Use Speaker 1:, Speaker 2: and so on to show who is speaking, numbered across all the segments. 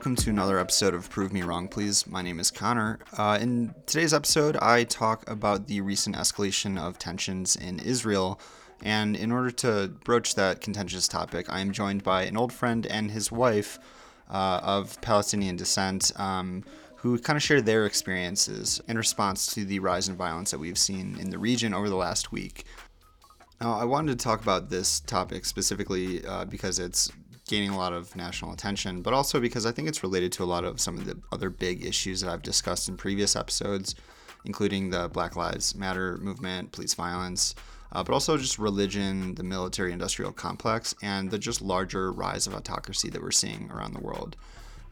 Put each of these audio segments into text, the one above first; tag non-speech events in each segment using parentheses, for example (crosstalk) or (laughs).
Speaker 1: Welcome to another episode of Prove Me Wrong, Please. My name is Connor. Uh, in today's episode, I talk about the recent escalation of tensions in Israel. And in order to broach that contentious topic, I am joined by an old friend and his wife uh, of Palestinian descent, um, who kind of share their experiences in response to the rise in violence that we've seen in the region over the last week. Now, I wanted to talk about this topic specifically uh, because it's gaining a lot of national attention, but also because I think it's related to a lot of some of the other big issues that I've discussed in previous episodes, including the Black Lives Matter movement, police violence, uh, but also just religion, the military industrial complex, and the just larger rise of autocracy that we're seeing around the world.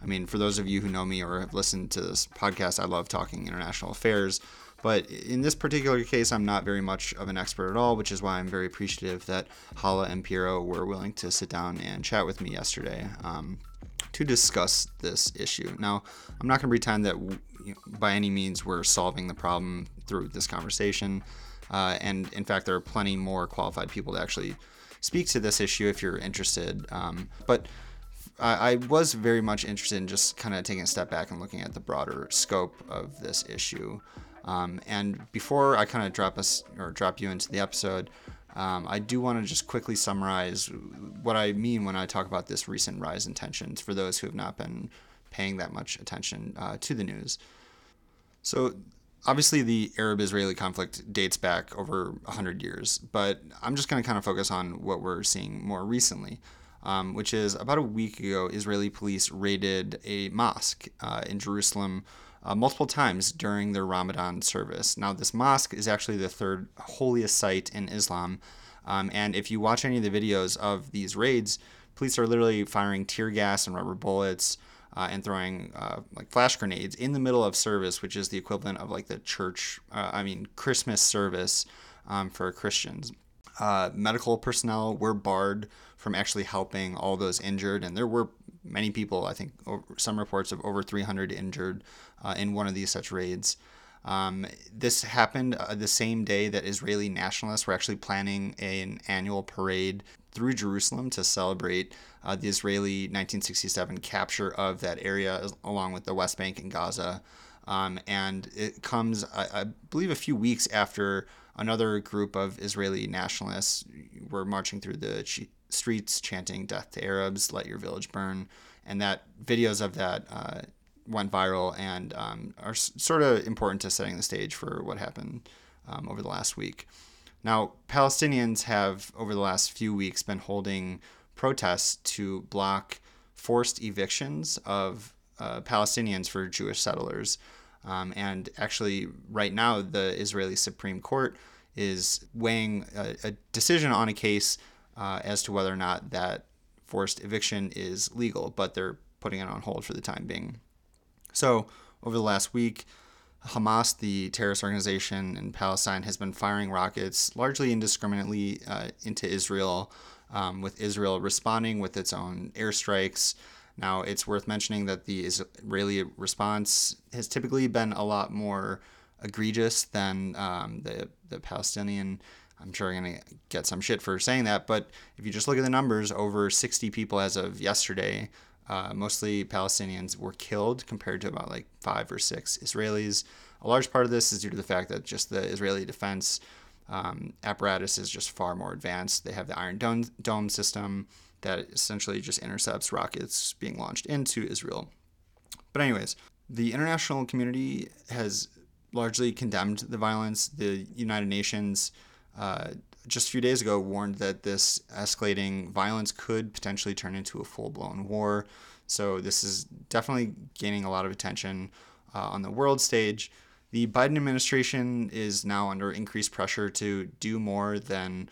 Speaker 1: I mean, for those of you who know me or have listened to this podcast, I love talking international affairs. But in this particular case, I'm not very much of an expert at all, which is why I'm very appreciative that Hala and Piero were willing to sit down and chat with me yesterday um, to discuss this issue. Now, I'm not going to pretend that know, by any means we're solving the problem through this conversation. Uh, and in fact, there are plenty more qualified people to actually speak to this issue if you're interested. Um, but I, I was very much interested in just kind of taking a step back and looking at the broader scope of this issue. Um, and before I kind of drop us or drop you into the episode, um, I do want to just quickly summarize what I mean when I talk about this recent rise in tensions for those who have not been paying that much attention uh, to the news. So, obviously, the Arab Israeli conflict dates back over 100 years, but I'm just going to kind of focus on what we're seeing more recently. Um, which is about a week ago, Israeli police raided a mosque uh, in Jerusalem uh, multiple times during their Ramadan service. Now, this mosque is actually the third holiest site in Islam. Um, and if you watch any of the videos of these raids, police are literally firing tear gas and rubber bullets uh, and throwing uh, like flash grenades in the middle of service, which is the equivalent of like the church, uh, I mean, Christmas service um, for Christians. Uh, medical personnel were barred from actually helping all those injured, and there were many people, I think some reports of over 300 injured uh, in one of these such raids. Um, this happened uh, the same day that Israeli nationalists were actually planning an annual parade through Jerusalem to celebrate uh, the Israeli 1967 capture of that area, along with the West Bank and Gaza. Um, and it comes, I, I, believe, a few weeks after another group of Israeli nationalists were marching through the streets chanting "Death to Arabs, Let Your Village Burn," and that videos of that uh, went viral and um, are s- sort of important to setting the stage for what happened um, over the last week. Now, Palestinians have over the last few weeks been holding protests to block forced evictions of uh, Palestinians for Jewish settlers. Um, and actually, right now, the Israeli Supreme Court is weighing a, a decision on a case uh, as to whether or not that forced eviction is legal, but they're putting it on hold for the time being. So, over the last week, Hamas, the terrorist organization in Palestine, has been firing rockets largely indiscriminately uh, into Israel, um, with Israel responding with its own airstrikes. Now, it's worth mentioning that the Israeli response has typically been a lot more egregious than um, the, the Palestinian I'm sure I'm going to get some shit for saying that, but if you just look at the numbers, over 60 people as of yesterday, uh, mostly Palestinians, were killed compared to about like five or six Israelis. A large part of this is due to the fact that just the Israeli defense um, apparatus is just far more advanced. They have the Iron Dome, dome system that essentially just intercepts rockets being launched into Israel. But, anyways, the international community has largely condemned the violence. The United Nations uh, just a few days ago warned that this escalating violence could potentially turn into a full blown war. So, this is definitely gaining a lot of attention uh, on the world stage. The Biden administration is now under increased pressure to do more than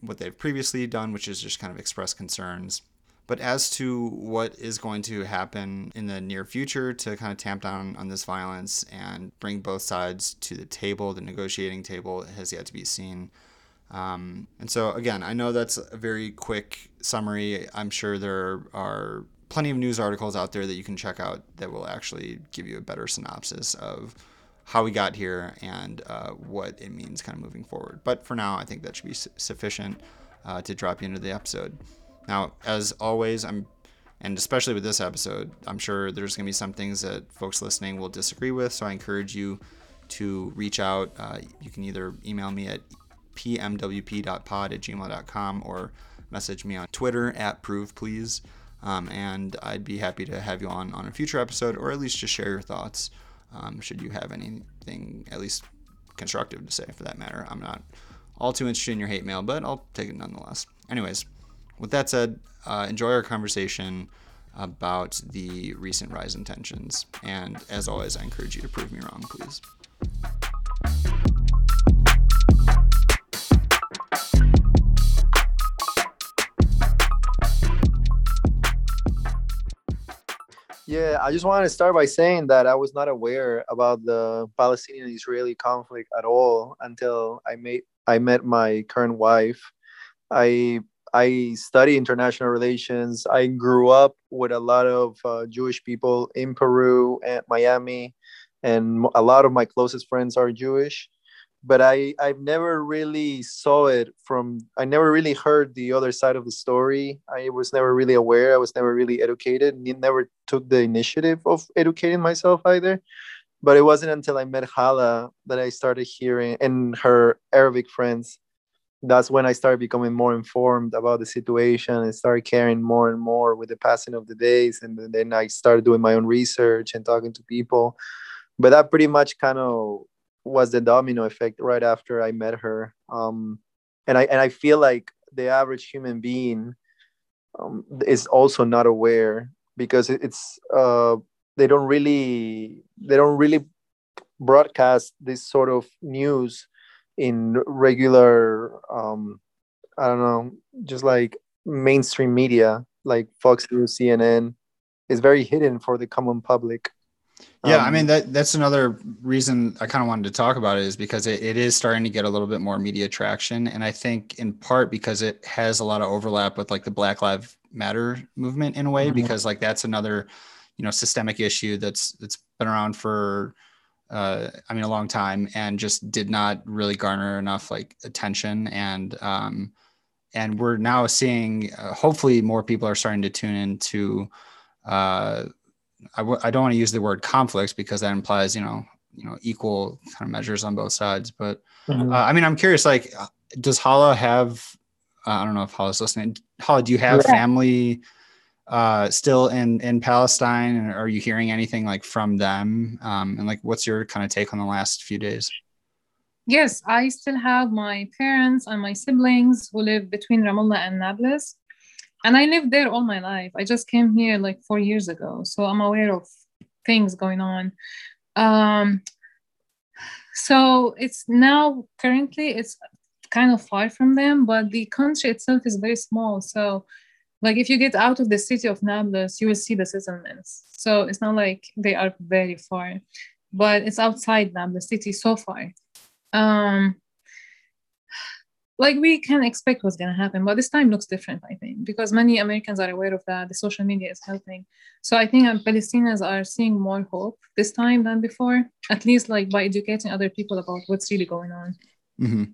Speaker 1: what they've previously done, which is just kind of express concerns. But as to what is going to happen in the near future to kind of tamp down on this violence and bring both sides to the table, the negotiating table, has yet to be seen. Um, and so, again, I know that's a very quick summary. I'm sure there are plenty of news articles out there that you can check out that will actually give you a better synopsis of how we got here and uh, what it means kind of moving forward. But for now, I think that should be su- sufficient uh, to drop you into the episode. Now, as always, I'm and especially with this episode, I'm sure there's going to be some things that folks listening will disagree with. So I encourage you to reach out. Uh, you can either email me at pmwp.pod at gmail.com or message me on Twitter at prove please. Um, and I'd be happy to have you on on a future episode or at least just share your thoughts. Um, should you have anything at least constructive to say for that matter. I'm not all too interested in your hate mail, but I'll take it nonetheless. Anyways, with that said, uh, enjoy our conversation about the recent rise in tensions. And as always, I encourage you to prove me wrong, please.
Speaker 2: Yeah, I just wanted to start by saying that I was not aware about the Palestinian-Israeli conflict at all until I met I met my current wife. I I study international relations. I grew up with a lot of uh, Jewish people in Peru and Miami, and a lot of my closest friends are Jewish. But I I've never really saw it from. I never really heard the other side of the story. I was never really aware. I was never really educated. Never took the initiative of educating myself either. But it wasn't until I met Hala that I started hearing and her Arabic friends that's when I started becoming more informed about the situation and started caring more and more with the passing of the days. And then I started doing my own research and talking to people. But that pretty much kind of was the domino effect right after I met her. Um, and I and I feel like the average human being um, is also not aware because it's uh, they don't really they don't really broadcast this sort of news in regular um i don't know just like mainstream media like fox news cnn is very hidden for the common public
Speaker 1: yeah um, i mean that that's another reason i kind of wanted to talk about it is because it, it is starting to get a little bit more media traction and i think in part because it has a lot of overlap with like the black lives matter movement in a way mm-hmm. because like that's another you know systemic issue that's that's been around for uh, I mean, a long time, and just did not really garner enough like attention. And um, and we're now seeing, uh, hopefully, more people are starting to tune into. Uh, I w- I don't want to use the word conflicts because that implies, you know, you know, equal kind of measures on both sides. But mm-hmm. uh, I mean, I'm curious. Like, does Hala have? Uh, I don't know if Hala's listening. Hala, do you have yeah. family? Uh, still in in Palestine, and are you hearing anything like from them? Um, and like, what's your kind of take on the last few days?
Speaker 3: Yes, I still have my parents and my siblings who live between Ramallah and Nablus, and I lived there all my life. I just came here like four years ago, so I'm aware of things going on. Um, so it's now currently it's kind of far from them, but the country itself is very small. So like if you get out of the city of Nablus, you will see the settlements. So it's not like they are very far, but it's outside Nablus city so far. Um, like we can expect what's gonna happen, but this time looks different, I think, because many Americans are aware of that. The social media is helping. So I think um, Palestinians are seeing more hope this time than before, at least like by educating other people about what's really going on.
Speaker 1: Mm-hmm.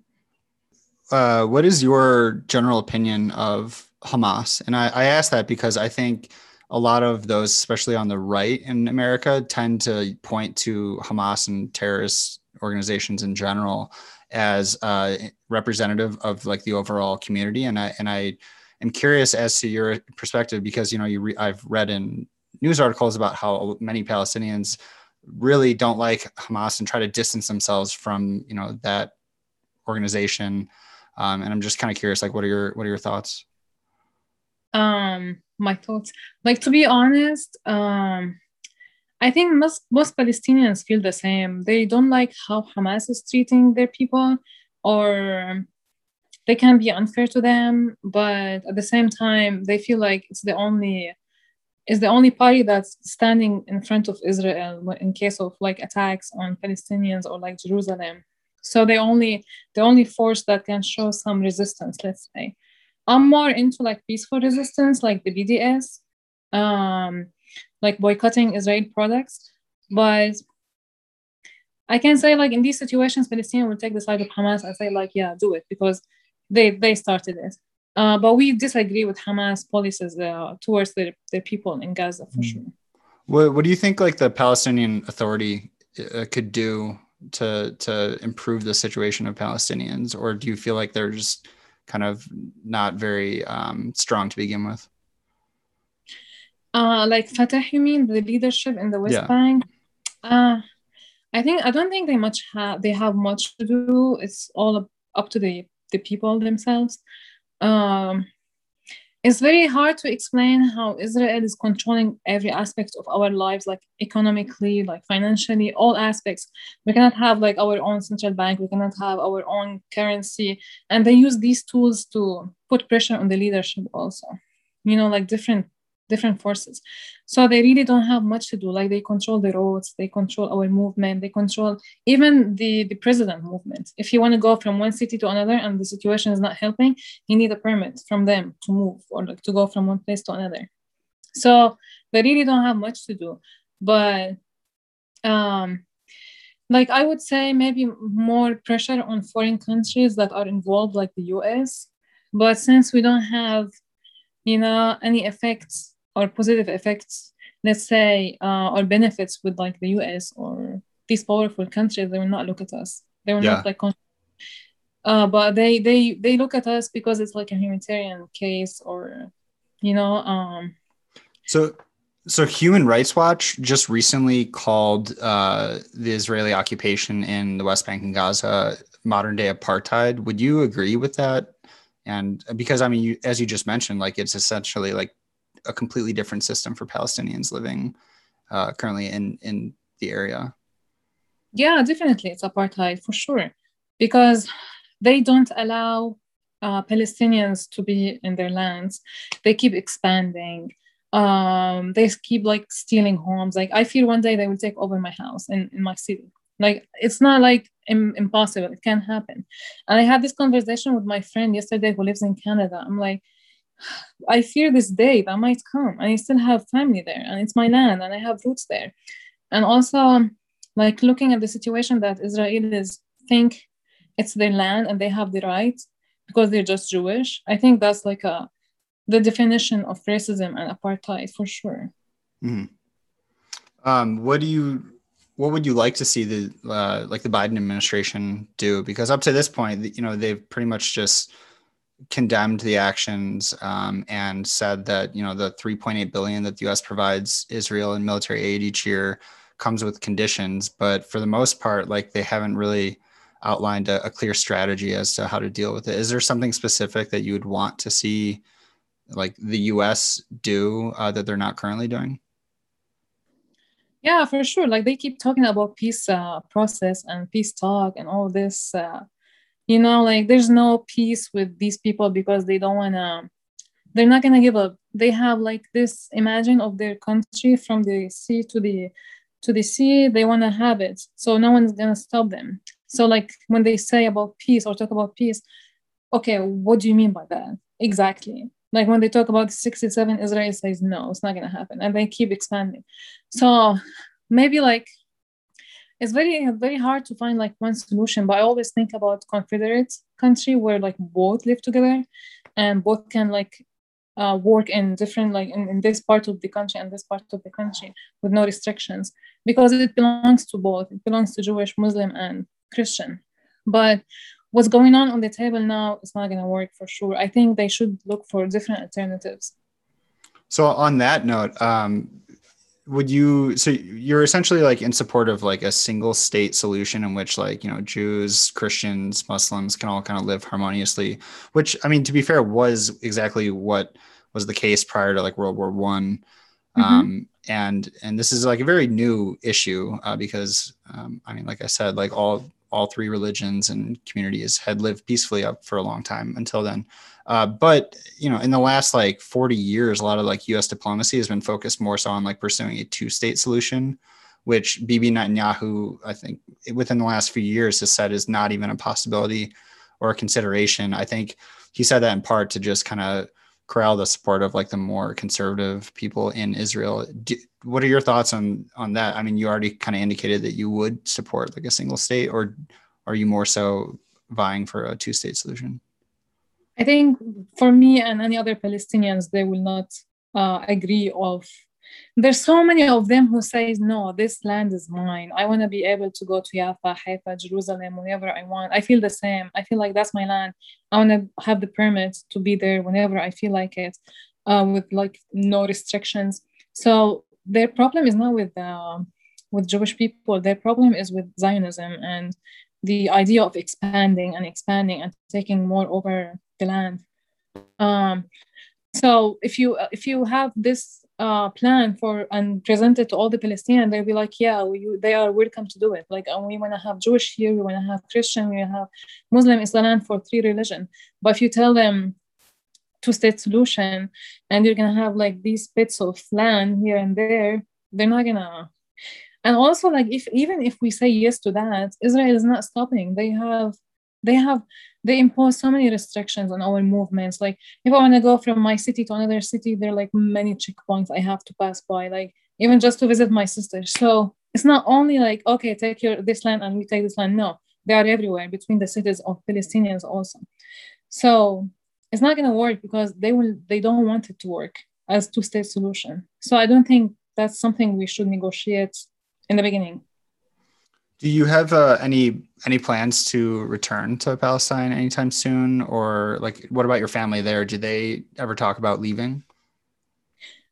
Speaker 1: Uh, what is your general opinion of Hamas. And I, I ask that because I think a lot of those, especially on the right in America, tend to point to Hamas and terrorist organizations in general as uh, representative of like the overall community. And I and I am curious as to your perspective because you know you re- I've read in news articles about how many Palestinians really don't like Hamas and try to distance themselves from you know that organization. Um, and I'm just kind of curious, like, what are your what are your thoughts?
Speaker 3: Um my thoughts. Like to be honest um i think most most palestinians feel the same. They don't like how hamas is treating their people or they can be unfair to them but at the same time they feel like it's the only is the only party that's standing in front of israel in case of like attacks on palestinians or like jerusalem. So they only the only force that can show some resistance let's say I'm more into like peaceful resistance, like the BDS, um, like boycotting Israeli products. But I can say like in these situations, Palestinian will take the side of Hamas and say like, yeah, do it because they they started it. Uh, but we disagree with Hamas policies uh, towards the, their people in Gaza for mm. sure.
Speaker 1: What, what do you think like the Palestinian Authority uh, could do to to improve the situation of Palestinians, or do you feel like they're just kind of not very um, strong to begin with?
Speaker 3: Uh, like Fatah, you mean the leadership in the West yeah. Bank? Uh, I think I don't think they much have they have much to do. It's all up to the the people themselves. Um, it's very hard to explain how Israel is controlling every aspect of our lives, like economically, like financially, all aspects. We cannot have like our own central bank, we cannot have our own currency. And they use these tools to put pressure on the leadership also, you know, like different different forces. So they really don't have much to do. Like they control the roads, they control our movement, they control even the, the president movement. If you want to go from one city to another and the situation is not helping, you need a permit from them to move or like to go from one place to another. So they really don't have much to do. But um like I would say maybe more pressure on foreign countries that are involved, like the US. But since we don't have you know any effects or positive effects, let's say, uh, or benefits with like the US or these powerful countries, they will not look at us. They will yeah. not like, uh, but they they they look at us because it's like a humanitarian case or, you know. Um,
Speaker 1: so so Human Rights Watch just recently called uh, the Israeli occupation in the West Bank and Gaza modern day apartheid. Would you agree with that? And because I mean, you, as you just mentioned, like it's essentially like a completely different system for Palestinians living uh, currently in in the area.
Speaker 3: Yeah, definitely, it's apartheid for sure, because they don't allow uh, Palestinians to be in their lands. They keep expanding. Um, they keep like stealing homes. Like I fear one day they will take over my house in, in my city. Like it's not like Im- impossible. It can happen. And I had this conversation with my friend yesterday who lives in Canada. I'm like, I fear this day that might come. I still have family there, and it's my land, and I have roots there. And also, like looking at the situation that Israelis think it's their land and they have the right because they're just Jewish. I think that's like a the definition of racism and apartheid for sure.
Speaker 1: Mm-hmm. Um, what do you what would you like to see the uh, like the Biden administration do? Because up to this point, you know, they've pretty much just condemned the actions um, and said that you know the 3.8 billion that the U.S. provides Israel in military aid each year comes with conditions, but for the most part, like they haven't really outlined a, a clear strategy as to how to deal with it. Is there something specific that you would want to see, like the U.S. do uh, that they're not currently doing?
Speaker 3: Yeah, for sure. Like they keep talking about peace uh, process and peace talk and all this. Uh, you know like there's no peace with these people because they don't want to they're not going to give up. They have like this imagine of their country from the sea to the to the sea. They want to have it. So no one's going to stop them. So like when they say about peace or talk about peace okay what do you mean by that? Exactly. Like when they talk about 67 israel says no it's not going to happen and they keep expanding. So maybe like it's very very hard to find like one solution but i always think about confederate country where like both live together and both can like uh, work in different like in, in this part of the country and this part of the country with no restrictions because it belongs to both. It belongs to jewish muslim and christian. But what's going on on the table now is not going to work for sure. I think they should look for different alternatives.
Speaker 1: So on that note um, would you so you're essentially like in support of like a single state solution in which like you know jews christians muslims can all kind of live harmoniously which i mean to be fair was exactly what was the case prior to like world war one mm-hmm. um, and and this is like a very new issue uh, because um, i mean like i said like all all three religions and communities had lived peacefully up for a long time until then uh, but you know, in the last like 40 years, a lot of like U.S. diplomacy has been focused more so on like pursuing a two-state solution, which Bibi Netanyahu, I think, within the last few years has said is not even a possibility or a consideration. I think he said that in part to just kind of corral the support of like the more conservative people in Israel. Do, what are your thoughts on on that? I mean, you already kind of indicated that you would support like a single state, or are you more so vying for a two-state solution?
Speaker 3: I think for me and any other Palestinians, they will not uh, agree of there's so many of them who says no this land is mine. I want to be able to go to Jaffa, Haifa, Jerusalem whenever I want. I feel the same. I feel like that's my land. I want to have the permit to be there whenever I feel like it uh, with like no restrictions. So their problem is not with uh, with Jewish people. Their problem is with Zionism and the idea of expanding and expanding and taking more over the land um, so if you if you have this uh, plan for and present it to all the Palestinians, they'll be like, yeah, we, they are welcome to do it. Like, and we want to have Jewish here, we want to have Christian, we have Muslim, Islam for three religion. But if you tell them two-state solution, and you're gonna have like these bits of land here and there, they're not gonna. And also, like, if even if we say yes to that, Israel is not stopping. They have, they have they impose so many restrictions on our movements. Like if I want to go from my city to another city, there are like many checkpoints I have to pass by, like even just to visit my sister. So it's not only like, okay, take your this land and we take this land. No, they are everywhere between the cities of Palestinians also. So it's not gonna work because they will they don't want it to work as two-state solution. So I don't think that's something we should negotiate in the beginning.
Speaker 1: Do you have uh, any any plans to return to Palestine anytime soon, or like what about your family there? Do they ever talk about leaving?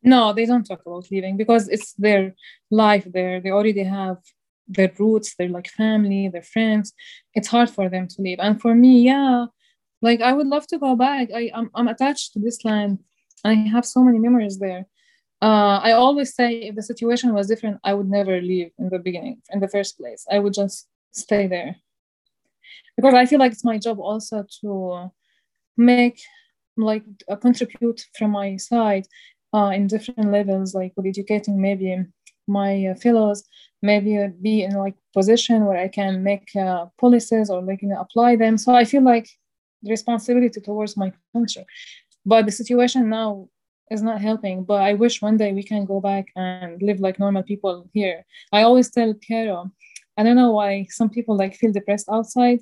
Speaker 3: No, they don't talk about leaving because it's their life there. They already have their roots, their like family, their friends. It's hard for them to leave. And for me, yeah, like I would love to go back. I I'm, I'm attached to this land. I have so many memories there uh, I always say if the situation was different, I would never leave in the beginning, in the first place. I would just stay there because I feel like it's my job also to make like uh, contribute from my side uh, in different levels, like with educating maybe my uh, fellows, maybe be in like position where I can make uh, policies or like you know, apply them. So I feel like responsibility towards my country. But the situation now is not helping. But I wish one day we can go back and live like normal people here. I always tell Piero, I don't know why some people like feel depressed outside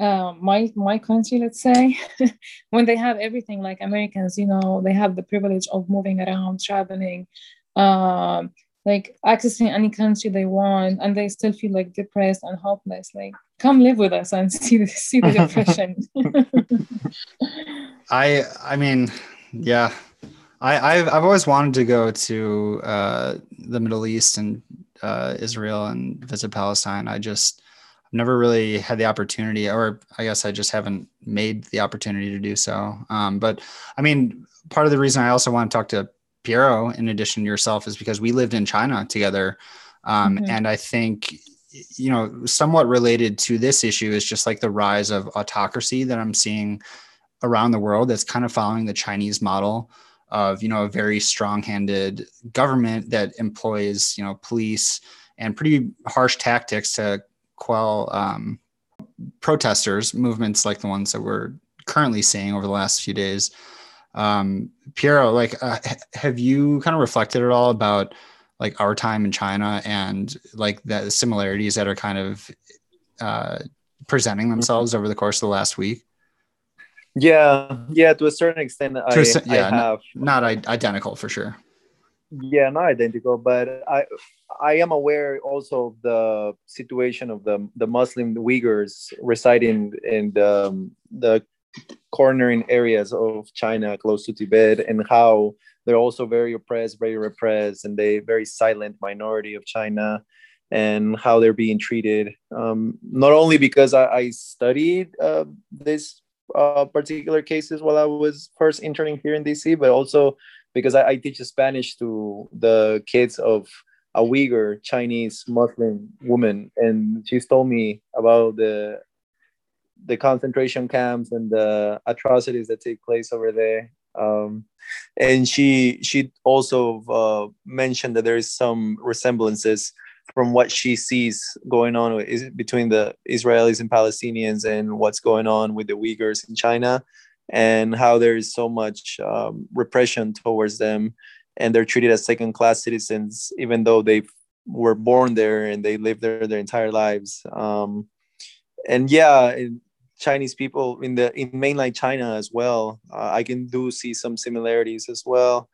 Speaker 3: uh, my my country, let's say, (laughs) when they have everything like Americans, you know, they have the privilege of moving around, traveling, um, like accessing any country they want, and they still feel like depressed and hopeless. Like, come live with us and (laughs) see the see the (laughs) depression.
Speaker 1: I I mean, yeah, I, I've, I've always wanted to go to uh, the Middle East and uh, Israel and visit Palestine. I just I've never really had the opportunity, or I guess I just haven't made the opportunity to do so. Um, but I mean, part of the reason I also want to talk to Piero, in addition to yourself, is because we lived in China together, um, mm-hmm. and I think you know somewhat related to this issue is just like the rise of autocracy that I'm seeing around the world. That's kind of following the Chinese model of you know a very strong-handed government that employs you know police and pretty harsh tactics to quell um, protesters movements like the ones that we're currently seeing over the last few days. Um, piero like uh, have you kind of reflected at all about like our time in china and like the similarities that are kind of uh, presenting themselves over the course of the last week
Speaker 2: yeah, yeah, to a certain extent, I, yeah, I have
Speaker 1: not, not identical for sure.
Speaker 2: Yeah, not identical, but I I am aware also of the situation of the the Muslim Uyghurs residing in the, um, the cornering areas of China close to Tibet and how they're also very oppressed, very repressed, and they very silent minority of China and how they're being treated. Um, not only because I, I studied uh, this uh, particular cases while I was first interning here in DC, but also because I, I teach Spanish to the kids of a Uyghur Chinese Muslim woman, and she's told me about the the concentration camps and the atrocities that take place over there. Um, and she she also uh, mentioned that there is some resemblances from what she sees going on with, between the Israelis and Palestinians and what's going on with the Uyghurs in China and how there is so much um, repression towards them and they're treated as second class citizens even though they were born there and they lived there their entire lives um, and yeah Chinese people in the in mainland China as well. Uh, I can do see some similarities as well,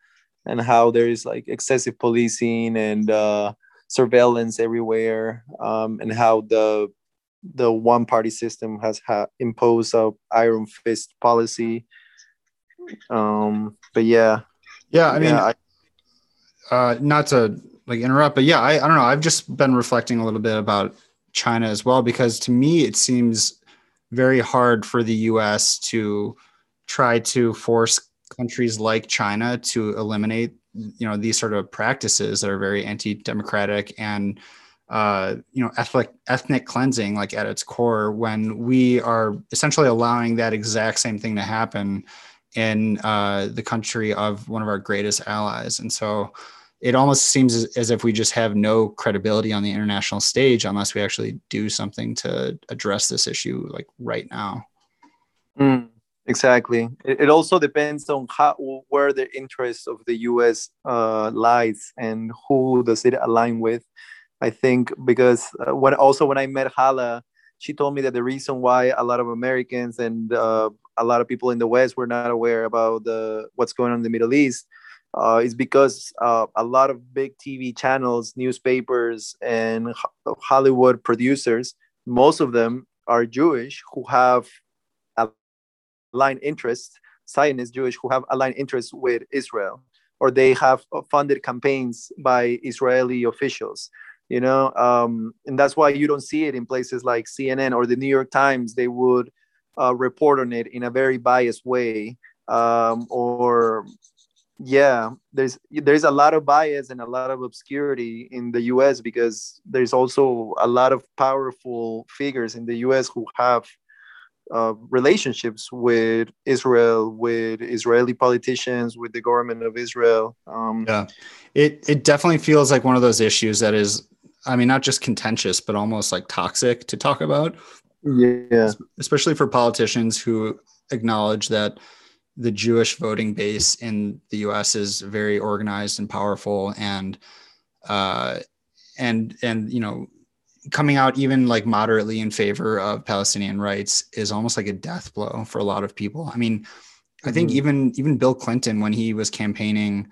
Speaker 2: and how there is like excessive policing and uh, surveillance everywhere, um, and how the the one party system has ha- imposed a iron fist policy. Um, but yeah,
Speaker 1: yeah, I mean, yeah, I, uh, not to like interrupt, but yeah, I, I don't know. I've just been reflecting a little bit about China as well because to me it seems very hard for the U.S. to try to force countries like China to eliminate you know these sort of practices that are very anti-democratic and uh, you know ethnic ethnic cleansing like at its core when we are essentially allowing that exact same thing to happen in uh, the country of one of our greatest allies. And so it almost seems as, if we just have no credibility on the international stage unless we actually do something to address this issue like right now.
Speaker 2: Mm, exactly. It, it, also depends on how where the interest of the us uh, lies and who does it align with. I think because uh, when also when i met hala she told me that the reason why a lot of americans and uh, a lot of people in the west were not aware about the what's going on in the middle east uh, is because uh, a lot of big TV channels, newspapers, and Hollywood producers, most of them are Jewish who have aligned interests, Zionist Jewish who have aligned interests with Israel, or they have funded campaigns by Israeli officials. You know, um, and that's why you don't see it in places like CNN or the New York Times. They would uh, report on it in a very biased way, um, or yeah there's there's a lot of bias and a lot of obscurity in the US because there's also a lot of powerful figures in the US who have uh, relationships with Israel, with Israeli politicians, with the government of Israel. Um,
Speaker 1: yeah, it it definitely feels like one of those issues that is, I mean, not just contentious, but almost like toxic to talk about.
Speaker 2: Yeah,
Speaker 1: especially for politicians who acknowledge that the Jewish voting base in the U.S. is very organized and powerful, and uh, and and you know, coming out even like moderately in favor of Palestinian rights is almost like a death blow for a lot of people. I mean, I think mm-hmm. even even Bill Clinton when he was campaigning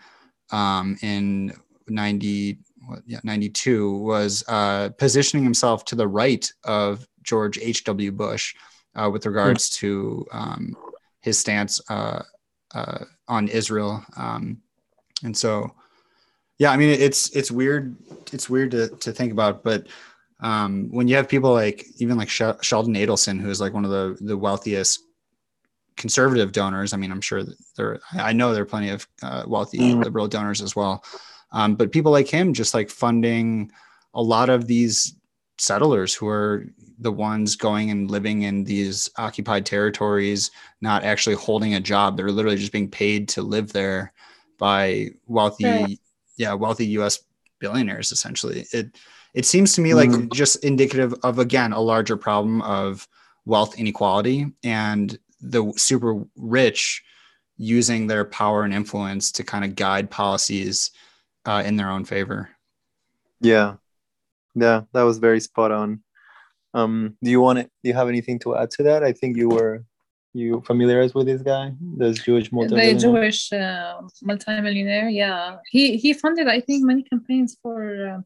Speaker 1: um, in ninety yeah, 92 was uh, positioning himself to the right of George H.W. Bush uh, with regards mm-hmm. to um, his stance uh, uh, on Israel. Um, and so, yeah, I mean, it's it's weird. It's weird to to think about, but um, when you have people like even like Sheldon Adelson, who is like one of the the wealthiest conservative donors. I mean, I'm sure there. I know there are plenty of uh, wealthy mm. liberal donors as well, um, but people like him just like funding a lot of these settlers who are the ones going and living in these occupied territories, not actually holding a job. They're literally just being paid to live there by wealthy, right. yeah, wealthy U.S. billionaires. Essentially, it it seems to me like mm. just indicative of again a larger problem of wealth inequality and the super rich using their power and influence to kind of guide policies uh, in their own favor.
Speaker 2: Yeah, yeah, that was very spot on. Um, do you want to? Do you have anything to add to that? I think you were you familiarized with this guy, this Jewish
Speaker 3: multimillionaire. The Jewish uh, multimillionaire. Yeah, he he funded I think many campaigns for uh,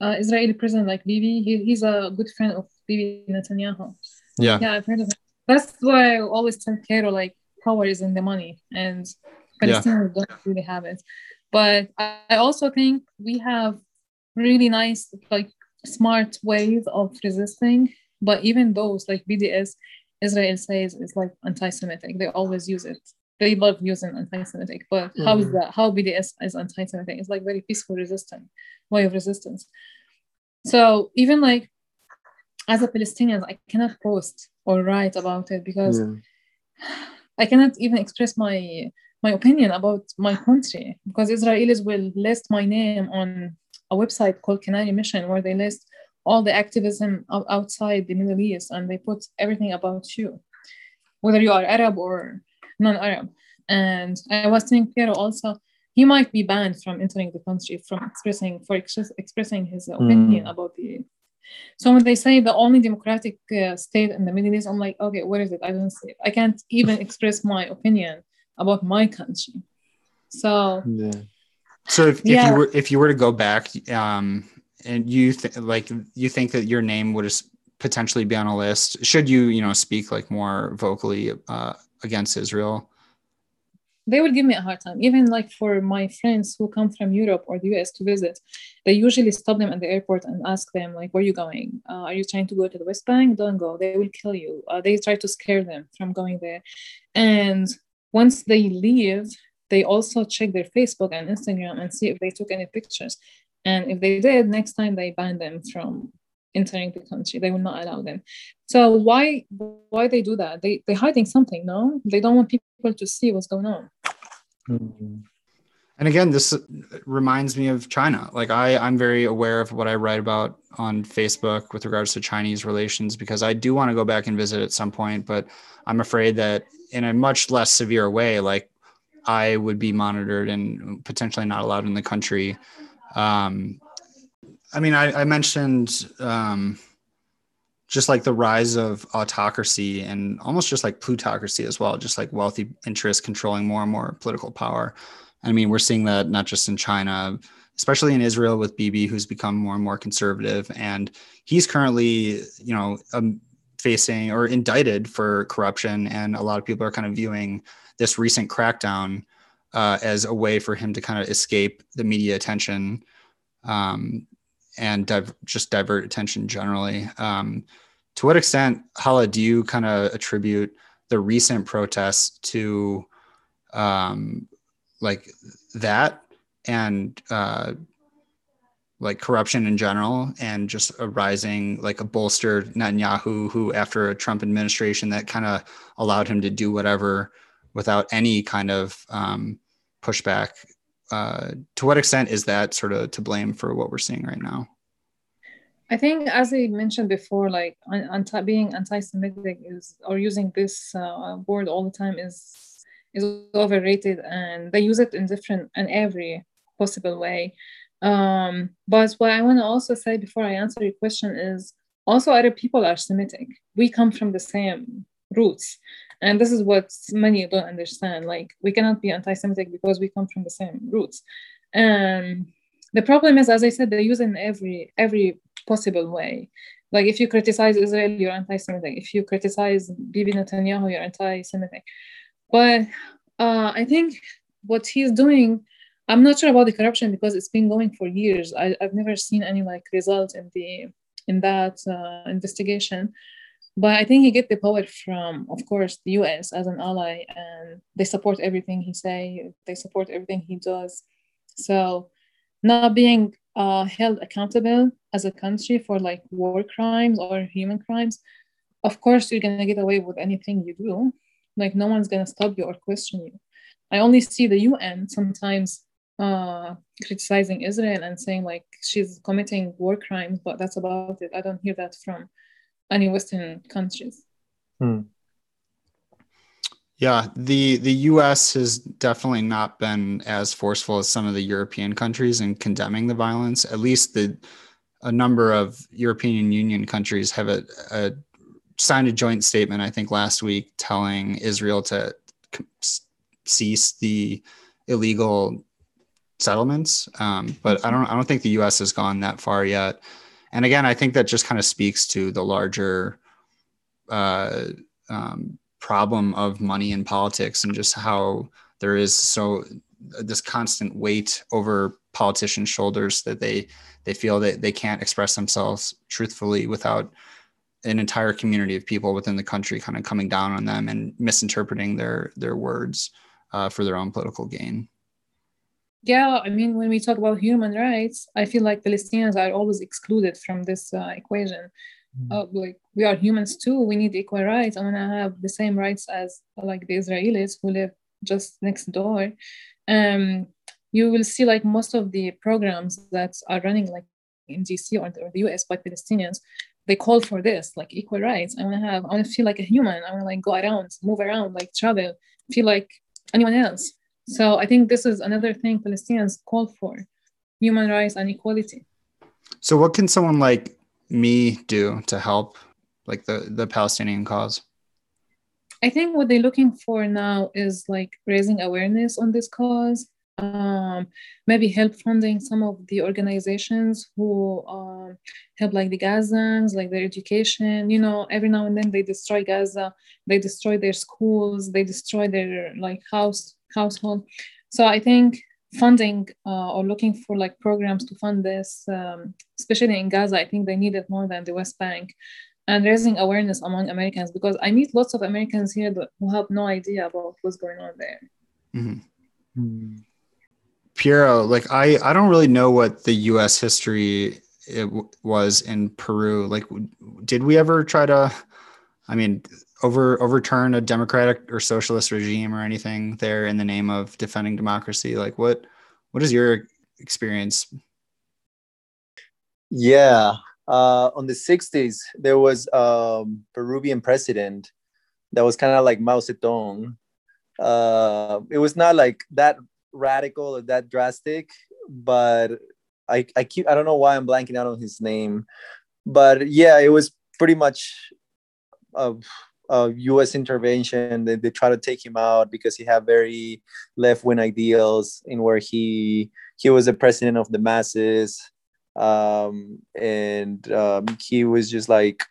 Speaker 3: uh, Israeli president like Bibi. He, he's a good friend of Bibi Netanyahu.
Speaker 1: Yeah,
Speaker 3: yeah, I've heard of it. That's why I always tell Cairo like power is in the money, and Palestinians yeah. don't really have it. But I also think we have really nice like smart ways of resisting. But even those, like BDS, Israel says is like anti-Semitic. They always use it. They love using anti-Semitic. But mm-hmm. how is mm-hmm. that? How BDS is anti-Semitic? It's like very peaceful resistance, way of resistance. So even like as a Palestinian, I cannot post or write about it because yeah. I cannot even express my my opinion about my country because Israelis will list my name on a website called Canary Mission where they list all the activism outside the Middle East and they put everything about you, whether you are Arab or non-Arab. And I was telling Piero also, he might be banned from entering the country from expressing for ex- expressing his opinion mm. about the So when they say the only democratic uh, state in the Middle East, I'm like, okay, where is it? I don't see it. I can't even (laughs) express my opinion about my country. So
Speaker 2: Yeah.
Speaker 1: So if, if you were if you were to go back, um, and you th- like you think that your name would potentially be on a list, should you you know speak like more vocally uh, against Israel?
Speaker 3: they will give me a hard time. Even like for my friends who come from Europe or the US to visit, they usually stop them at the airport and ask them like, "Where are you going? Uh, are you trying to go to the West Bank? Don't go. They will kill you." Uh, they try to scare them from going there, and once they leave, they also check their Facebook and Instagram and see if they took any pictures. And if they did, next time they ban them from entering the country. They will not allow them. So why why they do that? They they're hiding something, no? They don't want people to see what's going on.
Speaker 2: Mhm.
Speaker 1: And again, this reminds me of China. Like I, I'm very aware of what I write about on Facebook with regards to Chinese relations because I do want to go back and visit at some point, but I'm afraid that in a much less severe way, like I would be monitored and potentially not allowed in the country. Um, I mean, I, I mentioned um, just like the rise of autocracy and almost just like plutocracy as well, just like wealthy interests controlling more and more political power. I mean, we're seeing that not just in China, especially in Israel with Bibi, who's become more and more conservative, and he's currently, you know, um, facing or indicted for corruption, and a lot of people are kind of viewing this recent crackdown uh, as a way for him to kind of escape the media attention. Um, and div- just divert attention generally. Um, to what extent, Hala, do you kind of attribute the recent protests to um, like that and uh, like corruption in general and just a rising like a bolstered Netanyahu who after a Trump administration that kind of allowed him to do whatever without any kind of um, pushback uh, to what extent is that sort of to blame for what we're seeing right now
Speaker 3: I think, as I mentioned before, like anti being anti-Semitic is or using this uh, word all the time is is overrated, and they use it in different and every possible way. Um, but what I want to also say before I answer your question is also Arab people are Semitic. We come from the same roots, and this is what many don't understand. Like we cannot be anti-Semitic because we come from the same roots, and the problem is, as I said, they use in every every possible way. Like if you criticize Israel, you're anti-Semitic. If you criticize Bibi Netanyahu, you're anti-Semitic. But uh, I think what he's doing, I'm not sure about the corruption because it's been going for years. I, I've never seen any like result in the in that uh, investigation. But I think he get the power from, of course, the U.S. as an ally, and they support everything he say. They support everything he does. So not being uh, held accountable as a country for like war crimes or human crimes, of course you're gonna get away with anything you do. Like no one's gonna stop you or question you. I only see the UN sometimes uh, criticizing Israel and saying like she's committing war crimes, but that's about it. I don't hear that from any Western countries.
Speaker 2: Hmm.
Speaker 1: Yeah, the the U.S. has definitely not been as forceful as some of the European countries in condemning the violence. At least the a number of European Union countries have a, a signed a joint statement. I think last week telling Israel to cease the illegal settlements. Um, but I don't I don't think the U.S. has gone that far yet. And again, I think that just kind of speaks to the larger. Uh, um, problem of money in politics and just how there is so this constant weight over politicians' shoulders that they they feel that they can't express themselves truthfully without an entire community of people within the country kind of coming down on them and misinterpreting their their words uh, for their own political gain.
Speaker 3: Yeah, I mean, when we talk about human rights, I feel like Palestinians are always excluded from this uh, equation. Uh, like we are humans too. We need equal rights. I want to have the same rights as like the Israelis who live just next door. Um, you will see like most of the programs that are running like in DC or the, or the US by Palestinians, they call for this like equal rights. I want to have. I want to feel like a human. I want to like go around, move around, like travel, feel like anyone else. So I think this is another thing Palestinians call for: human rights and equality.
Speaker 1: So, what can someone like me do to help like the the Palestinian cause?
Speaker 3: I think what they're looking for now is like raising awareness on this cause. Um, maybe help funding some of the organizations who um, help like the Gazans, like their education. You know, every now and then they destroy Gaza, they destroy their schools, they destroy their like house household. So I think funding uh, or looking for like programs to fund this, um, especially in Gaza, I think they need it more than the West Bank and raising awareness among Americans because I meet lots of Americans here who have no idea about what's going on there.
Speaker 1: Mm-hmm. Mm-hmm. Piero, like I, I don't really know what the U.S. history it w- was in Peru. Like, did we ever try to, I mean, over overturn a democratic or socialist regime or anything there in the name of defending democracy? Like, what, what is your experience?
Speaker 2: Yeah, uh, on the 60s, there was a um, Peruvian president that was kind of like Mao Zedong. Uh, it was not like that radical or that drastic, but I, I keep I don't know why I'm blanking out on his name, but yeah, it was pretty much a, a U.S. intervention. They, they try to take him out because he had very left wing ideals in where he he was a president of the masses um, and um, he was just like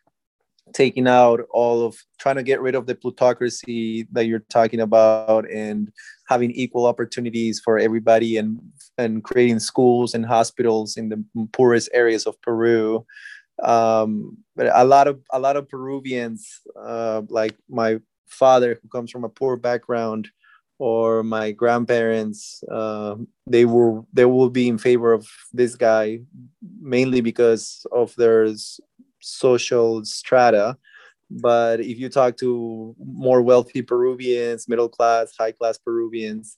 Speaker 2: taking out all of trying to get rid of the plutocracy that you're talking about and having equal opportunities for everybody and and creating schools and hospitals in the poorest areas of Peru. Um, but a lot of a lot of Peruvians, uh, like my father, who comes from a poor background, or my grandparents uh, they will they will be in favor of this guy mainly because of their social strata. But if you talk to more wealthy peruvians middle class high class peruvians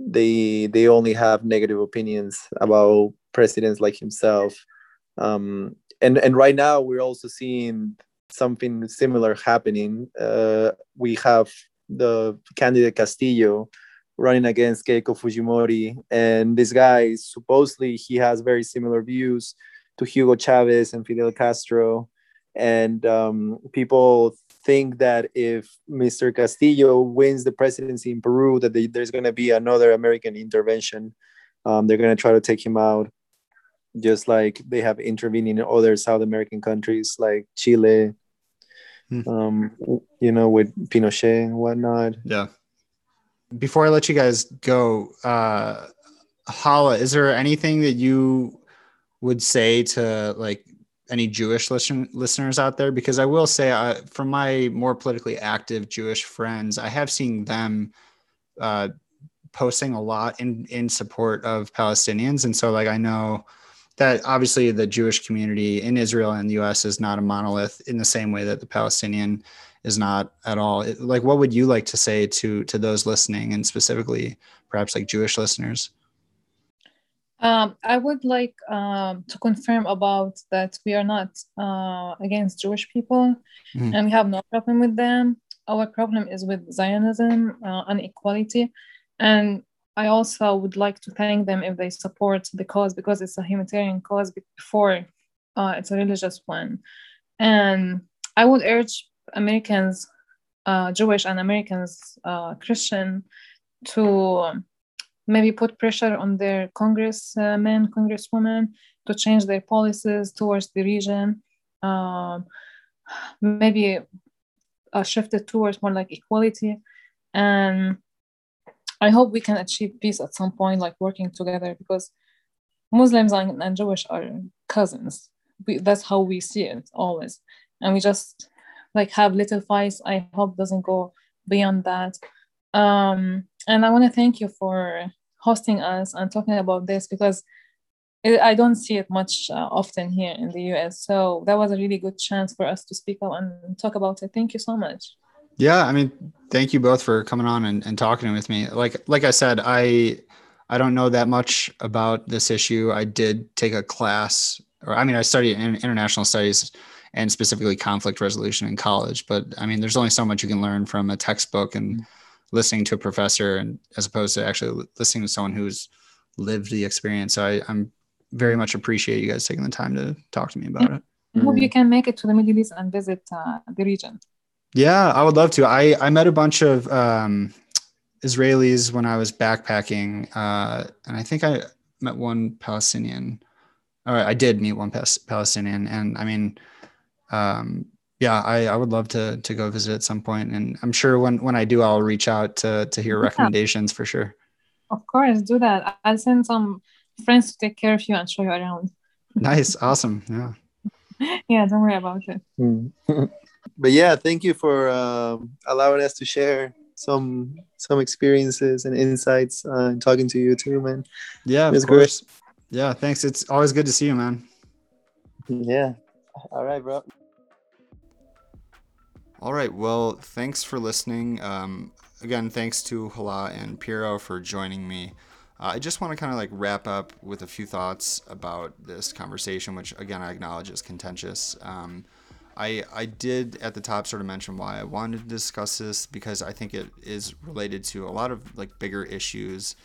Speaker 2: they they only have negative opinions about presidents like himself. Um, and and right now we're also seeing something similar happening uh, we have the candidate Castillo running against Keiko Fujimori. And this guy, supposedly, he has very similar views to Hugo Chavez and Fidel Castro. And um, people think that if Mr. Castillo wins the presidency in Peru, that they, there's going to be another American intervention. Um, they're going to try to take him out, just like they have intervened in other South American countries like Chile, Hmm. um, you know, with Pinochet and whatnot.
Speaker 1: Yeah. Before I let you guys go, uh, Hala, is there anything that you would say to like any Jewish listen- listeners out there? Because I will say, uh, from my more politically active Jewish friends, I have seen them uh, posting a lot in in support of Palestinians, and so like I know that obviously the Jewish community in Israel and the U.S. is not a monolith in the same way that the Palestinian is not at all. Like, what would you like to say to to those listening, and specifically perhaps like Jewish listeners?
Speaker 3: Um, I would like um, to confirm about that we are not uh, against Jewish people, mm-hmm. and we have no problem with them. Our problem is with Zionism, uh, inequality, and I also would like to thank them if they support the cause because it's a humanitarian cause before uh, it's a religious one. And I would urge Americans, uh, Jewish and Americans, uh, Christian, to maybe put pressure on their congressmen, congresswomen to change their policies towards the region. Um, maybe uh, shifted towards more like equality and I hope we can achieve peace at some point, like working together, because Muslims and, and Jewish are cousins. We, that's how we see it always, and we just like have little fights. I hope doesn't go beyond that. Um, and I want to thank you for hosting us and talking about this because it, I don't see it much uh, often here in the US. So that was a really good chance for us to speak out and talk about it. Thank you so much.
Speaker 1: Yeah, I mean, thank you both for coming on and, and talking with me. Like like I said, I I don't know that much about this issue. I did take a class, or I mean, I studied in international studies and specifically conflict resolution in college. But I mean, there's only so much you can learn from a textbook and mm-hmm. listening to a professor, and as opposed to actually listening to someone who's lived the experience. So I, I'm very much appreciate you guys taking the time to talk to me about it.
Speaker 3: I hope
Speaker 2: Mm.
Speaker 3: you can make it to the Middle East and visit uh, the region.
Speaker 1: Yeah, I would love to. I I met a bunch of um, Israelis when I was backpacking, uh, and I think I met one Palestinian. Or I did meet one Palestinian, and I mean, um, yeah, I, I would love to to go visit at some point, and I'm sure when when I do, I'll reach out to to hear
Speaker 3: Yeah.
Speaker 1: recommendations for sure.
Speaker 3: Of course, do that. I'll send some friends to take care of you and show you around.
Speaker 1: Nice, awesome, yeah. (laughs)
Speaker 3: Yeah, don't worry about it. (laughs)
Speaker 2: But yeah, thank you for um, allowing us to share some some experiences and insights uh, and talking to you too, man.
Speaker 1: Yeah, of
Speaker 2: It's great.
Speaker 1: course. Yeah, thanks. It's always good to see you, man.
Speaker 2: Yeah. All right, bro.
Speaker 1: All right. Well, thanks for listening. Um, again, thanks to Hala and Piero for joining me. Uh, I just want to kind of like wrap up with a few thoughts about this conversation, which again I acknowledge is contentious. Um, I I did at the top sort of mention why I wanted to discuss this because I think it is related to a lot of like bigger issues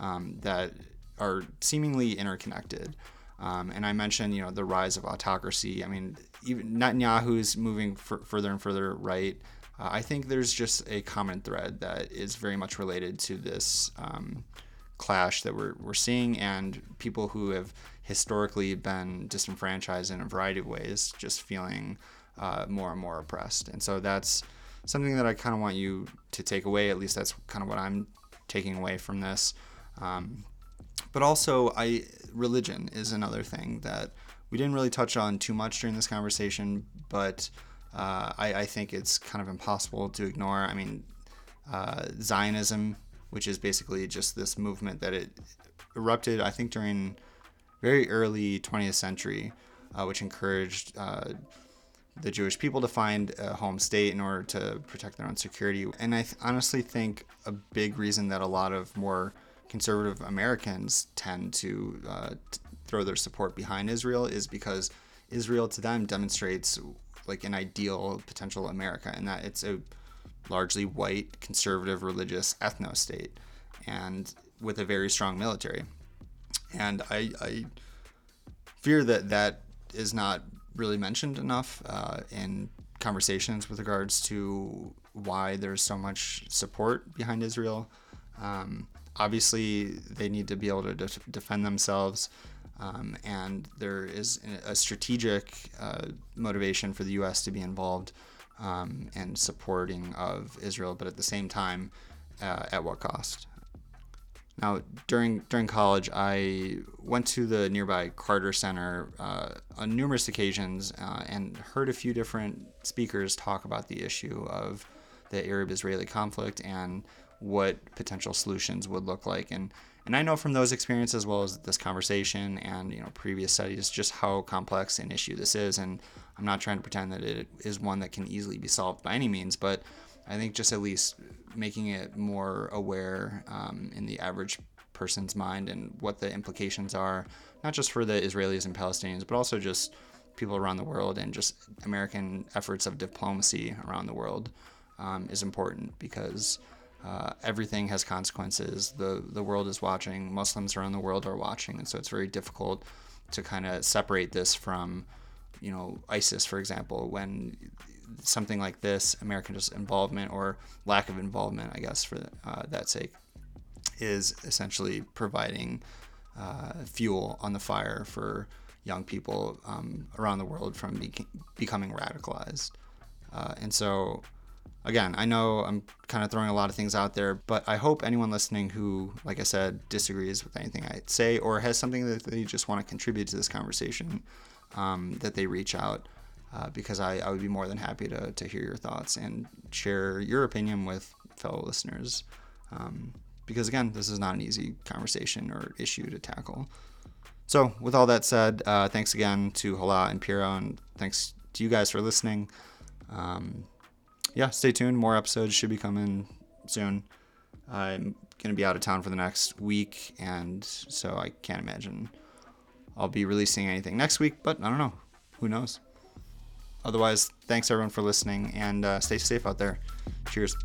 Speaker 1: um, that are seemingly interconnected. Um, and I mentioned, you know, the rise of autocracy. I mean, even Netanyahu's moving f- further and further right. Uh, I think there's just a common thread that is very much related to this um, clash that we're, we're seeing, and people who have historically been disenfranchised in a variety of ways just feeling uh, more and more oppressed. And so that's something that I kind of want you to take away. At least that's kind of what I'm taking away from this. Um, but also, I religion is another thing that we didn't really touch on too much during this conversation, but uh, I, I think it's kind of impossible to ignore. I mean, uh, Zionism, which is basically just this movement that it erupted, I think, during very early 20th century, uh, which encouraged uh, the Jewish people to find a home state in order to protect their own security. And I th- honestly think a big reason that a lot of more conservative Americans tend to uh, t- throw their support behind Israel is because Israel to them demonstrates like an ideal potential America, and that it's a largely white, conservative, religious ethno state, and with a very strong military. And I, I fear that that is not really mentioned enough uh, in conversations with regards to why there's so much support behind Israel. Um, obviously, they need to be able to de- defend themselves. Um, and there is a strategic uh, motivation for the U.S. to be involved um, and supporting of Israel, but at the same time, uh, at what cost? Now, during during college, I went to the nearby Carter Center uh, on numerous occasions uh, and heard a few different speakers talk about the issue of the Arab-Israeli conflict and what potential solutions would look like. And and I know from those experiences, as well as this conversation and you know previous studies, just how complex an issue this is. And I'm not trying to pretend that it is one that can easily be solved by any means, but I think just at least making it more aware um, in the average person's mind and what the implications are, not just for the Israelis and Palestinians, but also just people around the world and just American efforts of diplomacy around the world um, is important because uh, everything has consequences. The the world is watching. Muslims around the world are watching, and so it's very difficult to kind of separate this from, you know, ISIS, for example, when something like this, American just involvement or lack of involvement, I guess, for uh, that sake, is essentially providing uh, fuel on the fire for young people um, around the world from be- becoming radicalized. Uh, and so, again, I know I'm kind of throwing a lot of things out there, but I hope anyone listening who, like I said, disagrees with anything I say or has something that they just want to contribute to this conversation, um, that they reach out. Uh, because I, I would be more than happy to, to hear your thoughts and share your opinion with fellow listeners. Um, because again, this is not an easy conversation or issue to tackle. So, with all that said, uh, thanks again to Hala and Piero, and thanks to you guys for listening. Um, yeah, stay tuned. More episodes should be coming soon. I'm going to be out of town for the next week, and so I can't imagine I'll be releasing anything next week, but I don't know. Who knows? Otherwise, thanks everyone for listening, and uh, stay safe out there. Cheers.